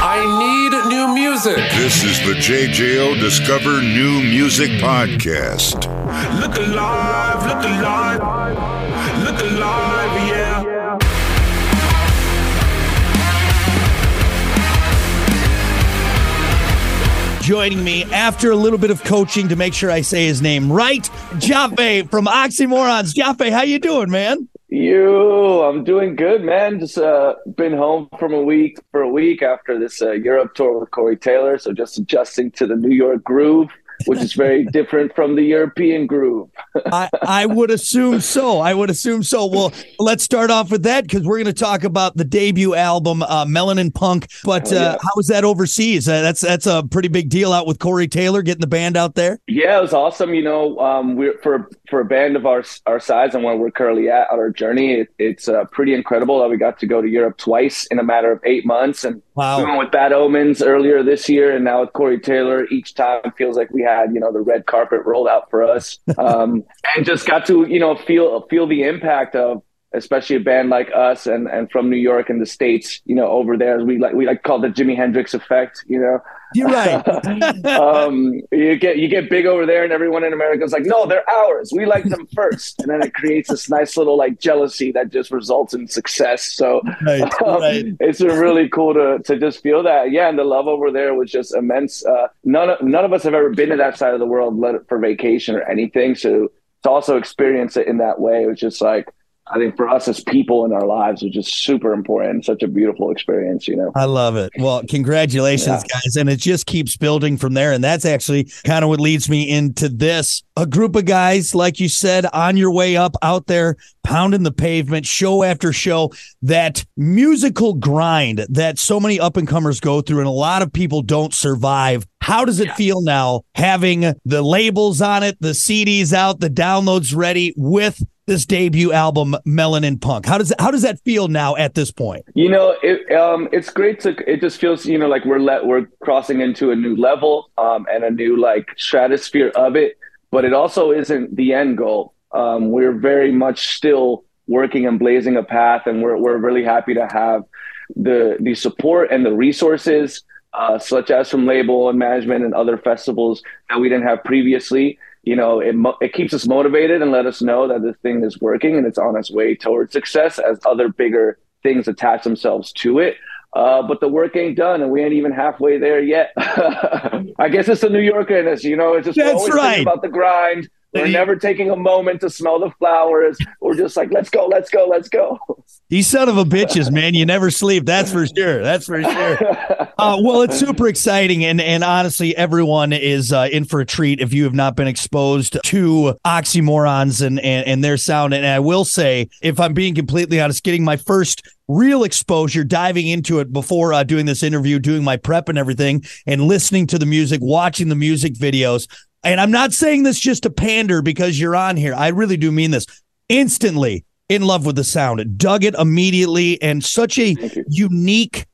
I need new music. This is the JJO Discover New Music Podcast. Look alive, look alive, look alive, yeah. Joining me after a little bit of coaching to make sure I say his name right, Jafe from Oxymorrons. Jafe, how you doing, man? You, I'm doing good, man. Just uh, been home from a week for a week after this uh, Europe tour with Corey Taylor, so just adjusting to the New York groove which is very different from the European groove. I, I would assume so. I would assume so. Well, let's start off with that because we're going to talk about the debut album, uh, Melanin Punk. But uh, oh, yeah. how was that overseas? Uh, that's that's a pretty big deal out with Corey Taylor getting the band out there. Yeah, it was awesome. You know, um, we're for for a band of our our size and where we're currently at on our journey, it, it's uh, pretty incredible that we got to go to Europe twice in a matter of eight months. And wow. we went with Bad Omens earlier this year, and now with Corey Taylor. Each time feels like we had you know the red carpet rolled out for us, um, and just got to you know feel feel the impact of especially a band like us and and from New York and the states, you know, over there, we like we like call the Jimi Hendrix effect, you know. You're right. um, you get you get big over there, and everyone in America is like, no, they're ours. We like them first, and then it creates this nice little like jealousy that just results in success. So right, um, right. it's really cool to to just feel that. Yeah, and the love over there was just immense. Uh, none of, none of us have ever been to that side of the world for vacation or anything, so to also experience it in that way was just like I think for us as people in our lives was just super important. Such a beautiful experience, you know. I love it. Well, congratulations, yeah. guys. And it just keeps building from there. And that's actually kind of what leads me into this. A group of guys, like you said, on your way up out there, pounding the pavement, show after show, that musical grind that so many up and comers go through, and a lot of people don't survive. How does it yeah. feel now having the labels on it, the CDs out, the downloads ready with this debut album, Melanin Punk. How does how does that feel now at this point? You know, it, um, it's great to. It just feels you know like we're let we're crossing into a new level um, and a new like stratosphere of it. But it also isn't the end goal. Um, we're very much still working and blazing a path, and we're we're really happy to have the the support and the resources. Uh, such as from label and management and other festivals that we didn't have previously you know, it, it keeps us motivated and let us know that the thing is working and it's on its way towards success as other bigger things attach themselves to it. Uh, but the work ain't done, and we ain't even halfway there yet. I guess it's the New Yorker in us, you know. It's just That's always right. about the grind. We're never taking a moment to smell the flowers. We're just like, let's go, let's go, let's go. These son of a bitches, man. You never sleep. That's for sure. That's for sure. Uh, well, it's super exciting, and and honestly, everyone is uh, in for a treat if you have not been exposed to Oxymorrons and and, and their sound. And I will say, if I'm being completely honest, getting my first real exposure diving into it before uh, doing this interview, doing my prep and everything, and listening to the music, watching the music videos and I'm not saying this just to pander because you're on here. I really do mean this. Instantly in love with the sound, dug it immediately, and such a unique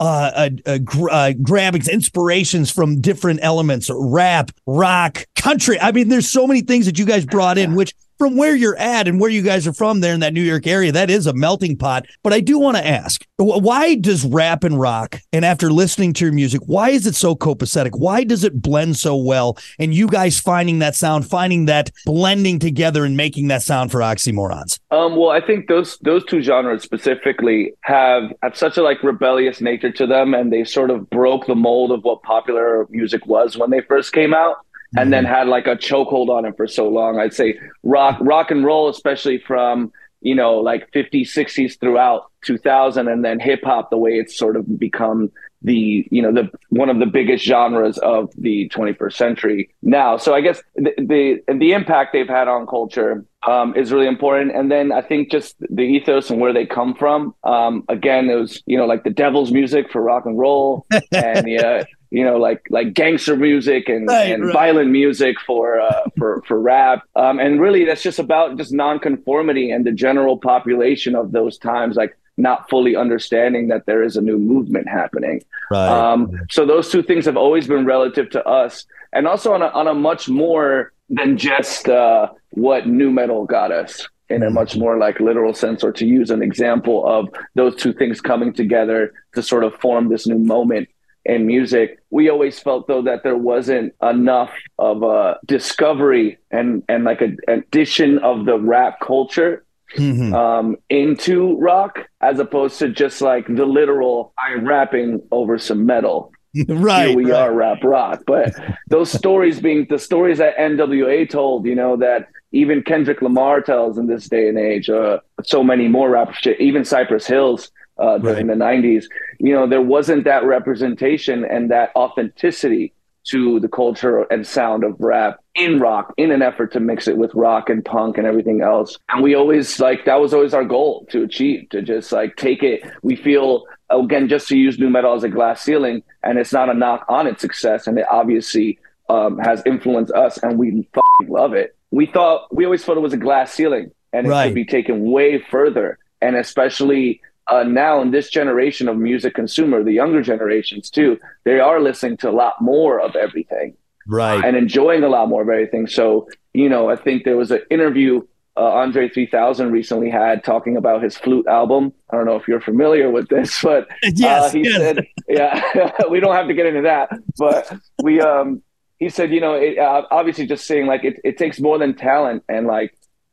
uh, uh, uh, grabbing inspirations from different elements rap, rock, country. I mean, there's so many things that you guys brought in, which from where you're at and where you guys are from there in that New York area, that is a melting pot. But I do want to ask, why does rap and rock, and after listening to your music, why is it so copacetic? Why does it blend so well? And you guys finding that sound, finding that blending together and making that sound for Oxymorrons? Um, well, I think those those two genres specifically have, have such a like rebellious nature to them, and they sort of broke the mold of what popular music was when they first came out and then mm-hmm. had like a chokehold on it for so long. I'd say rock, rock and roll, especially from you know like 50s, 60s throughout 2000, and then hip hop, the way it's sort of become the you know the one of the biggest genres of the 21st century now. So I guess the the, the impact they've had on culture um, is really important. And then I think just the ethos and where they come from. Um, again, it was you know like the devil's music for rock and roll, and yeah, you know, like like gangster music and, right, and right. violent music for uh, for for rap. Um, and really, that's just about just nonconformity and the general population of those times, like not fully understanding that there is a new movement happening. Right. Um, so those two things have always been relative to us, and also on a on a much more than just uh, what new metal got us in a much more like literal sense, or to use an example of those two things coming together to sort of form this new moment in music. We always felt though that there wasn't enough of a discovery and and like a addition of the rap culture Mhm. um, into rock as opposed to just like the literal I'm rapping over some metal. right. Here we right. are, rap rock. But those stories being the stories that NWA told, you know, that even Kendrick Lamar tells in this day and age, uh, so many more rappers, even Cypress Hills uh, during the 90s, you know, there wasn't that representation and that authenticity to the culture and sound of rap in rock in an effort to mix it with rock and punk and everything else. And we always like that was always our goal to achieve to just like take it. We feel again just to use new metal as a glass ceiling, and it's not a knock on its success, and it obviously um, has influenced us, and we love it. We thought we always thought it was a glass ceiling, and it Right. could be taken way further, and especially. Uh, now in this generation of music consumer, the younger generations too, they are listening to a lot more of everything Right. and enjoying a lot more of everything. So, you know, I think there was an interview uh, Andre 3000 recently had talking about his flute album. I don't know if you're familiar with this, but Yes. uh, he yes. said, yeah, we don't have to get into that, but we, um, he said, you know, it, uh, obviously just saying like it, it takes more than talent and like,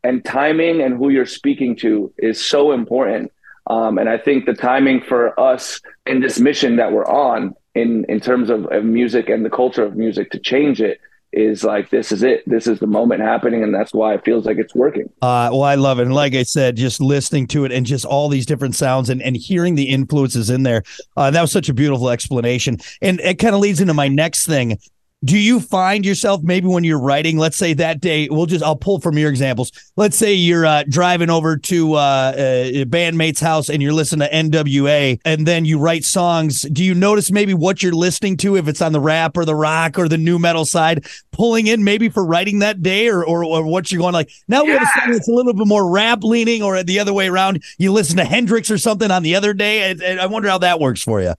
and timing and who you're speaking to is so important. Um, and I think the timing for us in this mission that we're on in, in terms of, of music and the culture of music to change it is like, this is it. This is the moment happening. And that's why it feels like it's working. Uh, well, I love it. And like I said, just listening to it and just all these different sounds and, and hearing the influences in there. Uh, that was such a beautiful explanation. And it kind of leads into my next thing. Do you find yourself maybe when you're writing, let's say that day, we'll just, I'll pull from your examples. Let's say you're uh, driving over to uh, a bandmate's house and you're listening to NWA and then you write songs. Do you notice maybe what you're listening to, if it's on the rap or the rock or the new metal side, pulling in maybe for writing that day or, or, or what you're going like, now we have a song that's a little bit more rap leaning or the other way around. You listen to Hendrix or something on the other day. And, and I wonder how that works for you.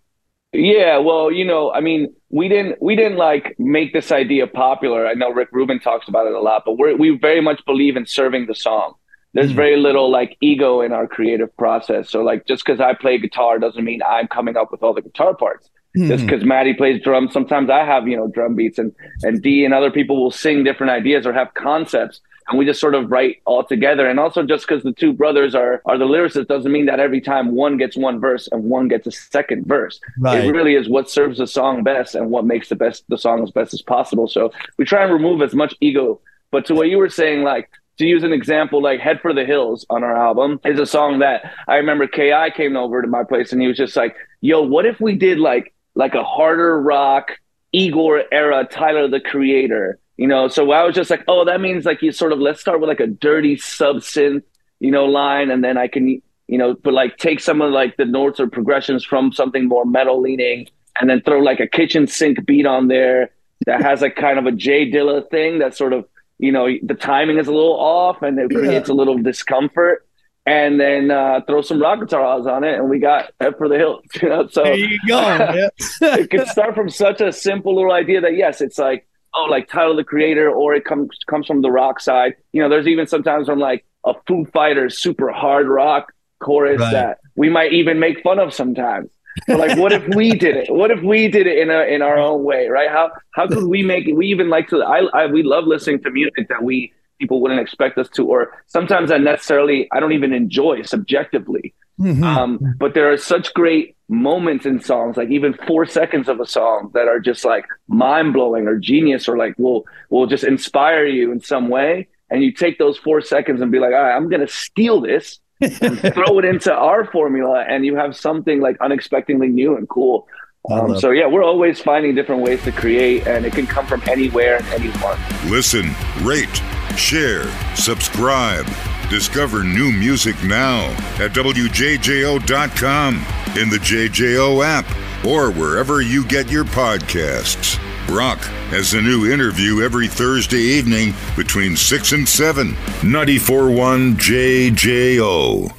Yeah, well, you know, I mean, we didn't we didn't like make this idea popular. I know Rick Rubin talks about it a lot, but we we very much believe in serving the song. There's Mhm. very little like ego in our creative process. So like just because I play guitar doesn't mean I'm coming up with all the guitar parts. Just Mhm. because Maddie plays drums, sometimes I have you know drum beats, and and D and other people will sing different ideas or have concepts, and we just sort of write all together. And also, just because the two brothers are are the lyricists doesn't mean that every time one gets one verse and one gets a second verse. Right. It really is what serves the song best and what makes the best the song as best as possible. So we try and remove as much ego. But to what you were saying, like to use an example, like "Head for the Hills" on our album is a song that I remember. Ki came over to my place and he was just like, "Yo, what if we did like like a harder rock Igor era Tyler the Creator?" You know, so I was just like, "Oh, that means like you sort of let's start with like a dirty sub synth, you know, line, and then I can." You know, but like take some of like the notes or progressions from something more metal leaning, and then throw like a kitchen sink beat on there that has like kind of a Jay Dilla thing that sort of you know the timing is a little off and it creates a little discomfort and then uh, throw some rock guitars on it and we got head for the hill you know so There you go. It could start from such a simple little idea that yes it's like oh like Tyler the creator or it comes comes from the rock side. You know there's even sometimes from like a Foo Fighters super hard rock chorus Right. that we might even make fun of sometimes. But like what if we did it? What if we did it in a in our own way right? How how could we make it? We even like to I, I we love listening to music that we people wouldn't expect us to or sometimes that necessarily I don't even enjoy subjectively Mhm. um, but there are such great moments in songs, like even four seconds of a song that are just like mind blowing or genius or like will will just inspire you in some way. And you take those four seconds and be like, all right, I'm gonna steal this and throw it into our formula, and you have something like unexpectedly new and cool. Um, so yeah, we're always finding different ways to create, and it can come from anywhere and anyone. Listen, rate, share, subscribe. Discover new music now at WJJO.com, in the JJO app, or wherever you get your podcasts. Rock has a new interview every Thursday evening between 6 and 7. 94.1 JJO.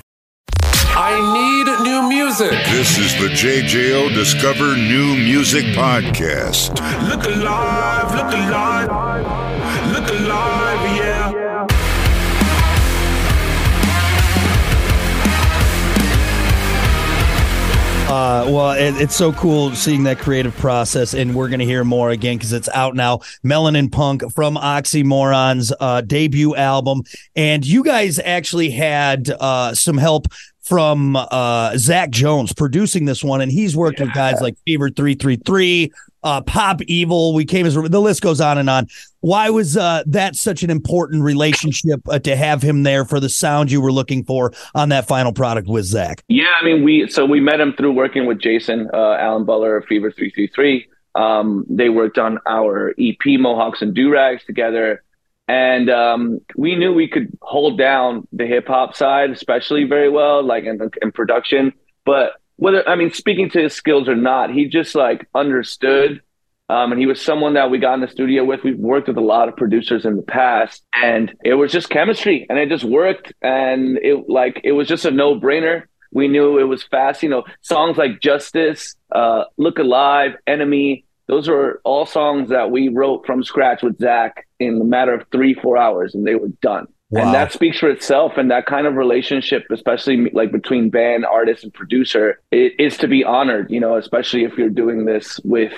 I need new music. This is the JJO Discover New Music Podcast. Look alive, look alive, look alive, Uh, well, it, it's so cool seeing that creative process, and we're going to hear more again because it's out now. Melanin Punk from Oxymorron's uh, debut album, and you guys actually had uh, some help from uh, Zach Jones producing this one, and he's worked yeah. with guys like Fever 333, uh, Pop Evil. We came as the list goes on and on. Why was uh, that such an important relationship uh, to have him there for the sound you were looking for on that final product with Zach? Yeah, I mean, we so we met him through working with Jason uh, Aalon Butler of Fever 333. Um, they worked on our EP Mohawks and Durags together. And um, we knew we could hold down the hip hop side, especially very well, like in, in production. But whether I mean speaking to his skills or not, he just like understood. Um, and he was someone that we got in the studio with. We've worked with a lot of producers in the past, and it was just chemistry, and it just worked. And it like it was just a no brainer. We knew it was fast. You know, songs like Justice, uh, Look Alive, Enemy. Those are all songs that we wrote from scratch with Zach in a matter of three, four hours, and they were done. Wow. And that speaks for itself. And that kind of relationship, especially like between band, artist, and producer, it, is to be honored. You know, especially if you're doing this with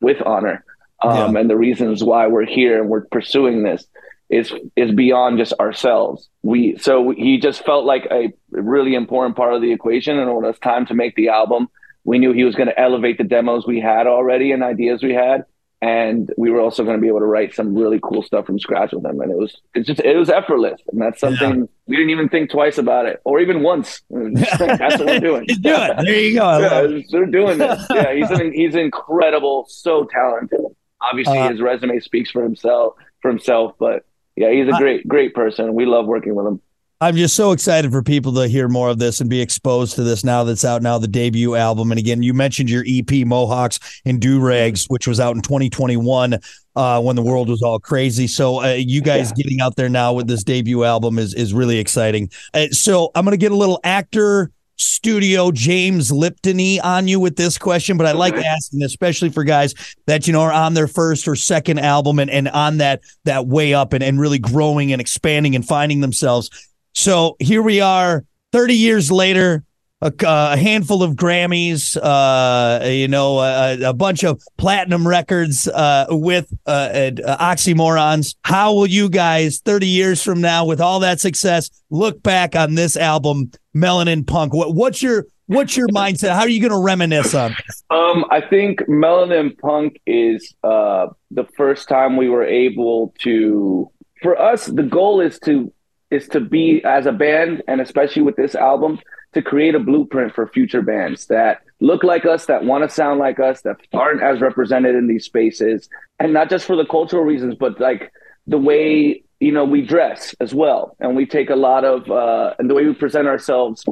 with honor. Um, yeah. And the reasons why we're here and we're pursuing this is is beyond just ourselves. We so he just felt like a really important part of the equation. And when it was time to make the album, we knew he was going to elevate the demos we had already and ideas we had and we were also going to be able to write some really cool stuff from scratch with them. And it was it's just it was effortless. And that's something yeah. we didn't even think twice about it or even once. That's what we're doing. Do it. There you go. Yeah, they're doing this yeah he's an, he's incredible so talented. Obviously uh, his resume speaks for himself for himself but yeah he's a great great person. We love working with him I'm just so excited for people to hear more of this and be exposed to this now that's out now, the debut album. And again, you mentioned your EP, Mohawks and Durags, which was out in 2021 uh, when the world was all crazy. So uh, you guys yeah. getting out there now with this debut album is, is really exciting. Uh, so I'm going to get a little actor studio James Liptony on you with this question, but I like asking, especially for guys that you know are on their first or second album and, and on that that way up and, and really growing and expanding and finding themselves. So here we are, 30 years later, a, a handful of Grammys, uh, you know, a, a, bunch of platinum records uh, with uh, uh, Oxymorrons. How will you guys, 30 years from now, with all that success, look back on this album, Melanin Punk? What, what's your what's your mindset? How are you going to reminisce on? Um, I think Melanin Punk is uh, the first time we were able to. For us, the goal is to is to be as a band and especially with this album to create a blueprint for future bands that look like us that want to sound like us that aren't as represented in these spaces. And not just for the cultural reasons but like the way you know we dress as well. And we take a lot of uh and the way we present ourselves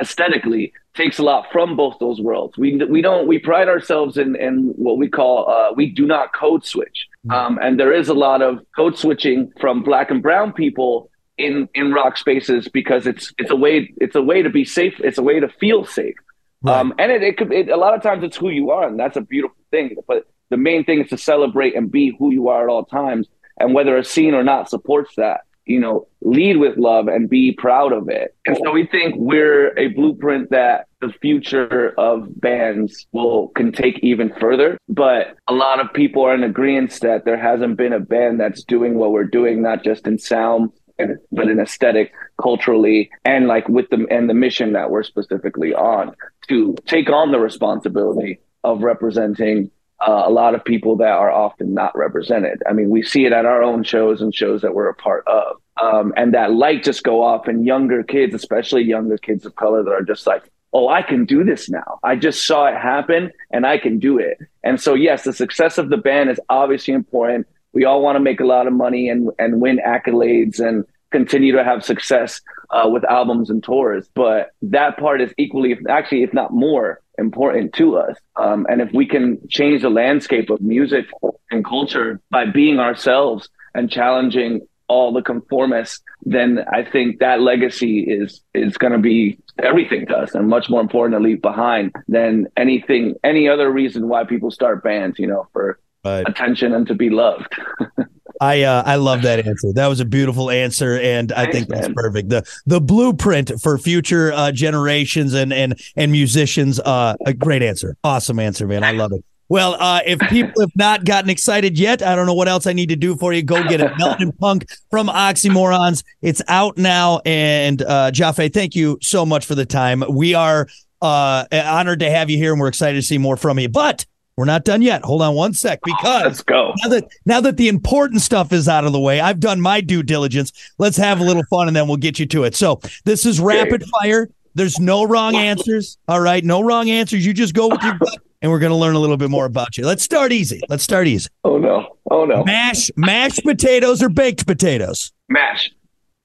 aesthetically takes a lot from both those worlds. We we don't we pride ourselves in in what we call uh we do not code switch. Mm. um and there is a lot of code switching from black and brown people in in rock spaces because it's it's a way it's a way to be safe. It's a way to feel safe. Right. Um, and it, it could it, a lot of times it's who you are, and that's a beautiful thing. But the main thing is to celebrate and be who you are at all times. And whether a scene or not supports that, you know, lead with love and be proud of it. And so we think we're a blueprint that the future of bands will can take even further. But a lot of people are in agreement that there hasn't been a band that's doing what we're doing, not just in sound, but an aesthetic culturally and like with the and the mission that we're specifically on to take on the responsibility of representing uh, a lot of people that are often not represented. I mean, we see it at our own shows and shows that we're a part of. Um, and that light just go off in younger kids, especially younger kids of color that are just like, oh, I can do this now. I just saw it happen and I can do it. And so, yes, the success of the band is obviously important we all want to make a lot of money and and win accolades and continue to have success uh, with albums and tours. But that part is equally, actually, if not more, important to us. Um, and if we can change the landscape of music and culture by being ourselves and challenging all the conformists, then I think that legacy is is going to be everything to us and much more important to leave behind than anything, any other reason why people start bands. You know, for right. attention and to be loved. I uh, I love that answer. That was a beautiful answer, and I Thanks, think that's man. perfect. the The blueprint for future uh, generations and and and musicians. Uh, a great answer. Awesome answer, man. I love it. Well, uh, if people have not gotten excited yet, I don't know what else I need to do for you. Go get it. Melanin Punk from Oxymorrons. It's out now. And uh, Jafe, thank you so much for the time. We are uh, honored to have you here, and we're excited to see more from you. But we're not done yet. Hold on one sec, because Let's go. now that now that the important stuff is out of the way, I've done my due diligence. Let's have a little fun and then we'll get you to it. So this is rapid fire. There's no wrong answers. All right, no wrong answers. You just go with your gut, and we're going to learn a little bit more about you. Let's start easy. Let's start easy. Oh no. Oh no. Mash mashed potatoes or baked potatoes. Mash.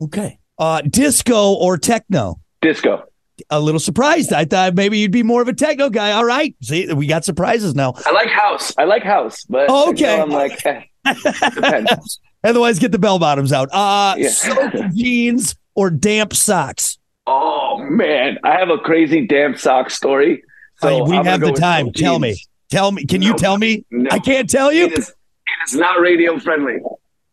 Okay. Uh, disco or techno. Disco. A little surprised. I thought maybe you'd be more of a techno guy. All right. See, we got surprises now. I like house. I like house, but Oh, okay. I'm like, eh, depends. Otherwise, get the bell bottoms out. Uh, Yeah. soaked jeans or damp socks. Oh man, I have a crazy damp sock story. So we I'm have the time. Tell me. Tell me. Can you tell me? No. I can't tell you. It is, it is not radio friendly,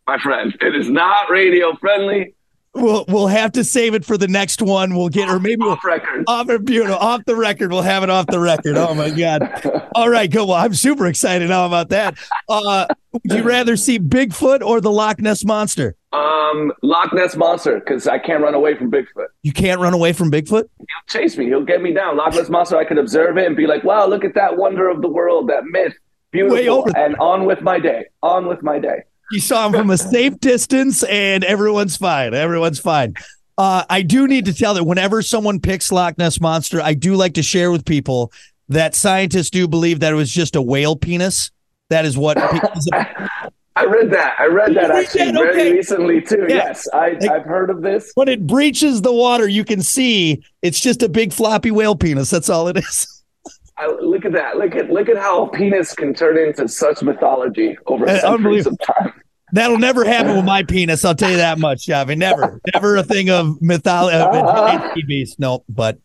my friend. It is not radio friendly. We'll we'll have to save it for the next one. We'll get, or maybe we'll Off record. off beautiful off the record. We'll have it off the record. Oh my god! All right, go. Well, I'm super excited now about that. Uh, would you rather see Bigfoot or the Loch Ness monster? Um, Loch Ness monster, because I can't run away from Bigfoot. You can't run away from Bigfoot. He'll chase me. He'll get me down. Loch Ness monster. I could observe it and be like, "Wow, look at that wonder of the world, that myth, beautiful." Way over and on with my day. On with my day. You saw him from a safe distance, and everyone's fine. Everyone's fine. Uh, I do need to tell that whenever someone picks Loch Ness monster, I do like to share with people that scientists do believe that it was just a whale penis. That is what. I read that. I read that actually very Okay. recently too. Yeah. Yes, I, I've heard of this. when it breaches the water, you can see it's just a big floppy whale penis. That's all it is. I, look at that. Look at look at how a penis can turn into such mythology over Uh, centuries of time. That'll never happen with my penis. I'll tell you that much, Javi. Never, never a thing of mythology. Uh, beast. No, but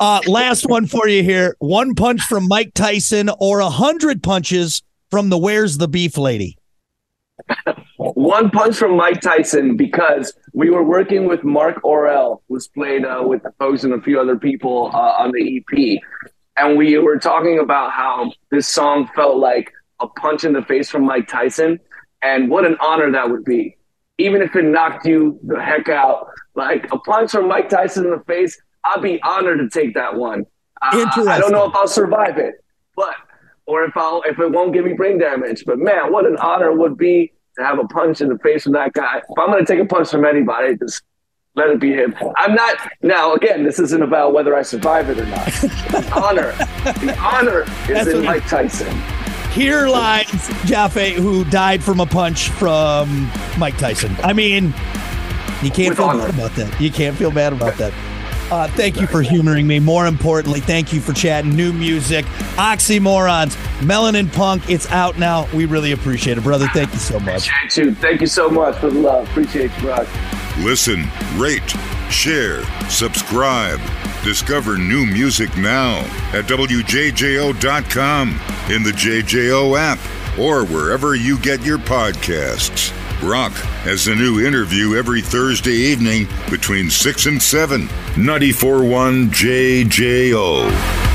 uh, last one for you here: one punch from Mike Tyson or a hundred punches from the Where's the Beef Lady. One punch from Mike Tyson because we were working with Mark Orell, who's played uh, with the folks and a few other people uh, on the EP, and we were talking about how this song felt like a punch in the face from Mike Tyson, and what an honor that would be, even if it knocked you the heck out. Like a punch from Mike Tyson in the face, I'd be honored to take that one. Uh, I Interesting. don't know if I'll survive it, but or if I'll if it won't give me brain damage. But man, what an honor it would be to have a punch in the face from that guy. If I'm gonna take a punch from anybody, just let it be him. I'm not now again, this isn't about whether I survive it or not. the honor. The honor That's is in Mike Tyson. Here lies Jafe, who died from a punch from Mike Tyson. I mean, you can't With feel honor. bad about that. You can't feel bad about that. Uh, thank you for humoring me. More importantly, thank you for chatting. New music, Oxymorrons, Melanin Punk. It's out now. We really appreciate it, brother. Thank you so much. Appreciate you. Thank you so much for the love. Appreciate you, Rock. Listen, rate, share, subscribe. Discover new music now at WJJO.com, in the JJO app, or wherever you get your podcasts. Rock has a new interview every Thursday evening between 6 and 7. 94.1 JJO.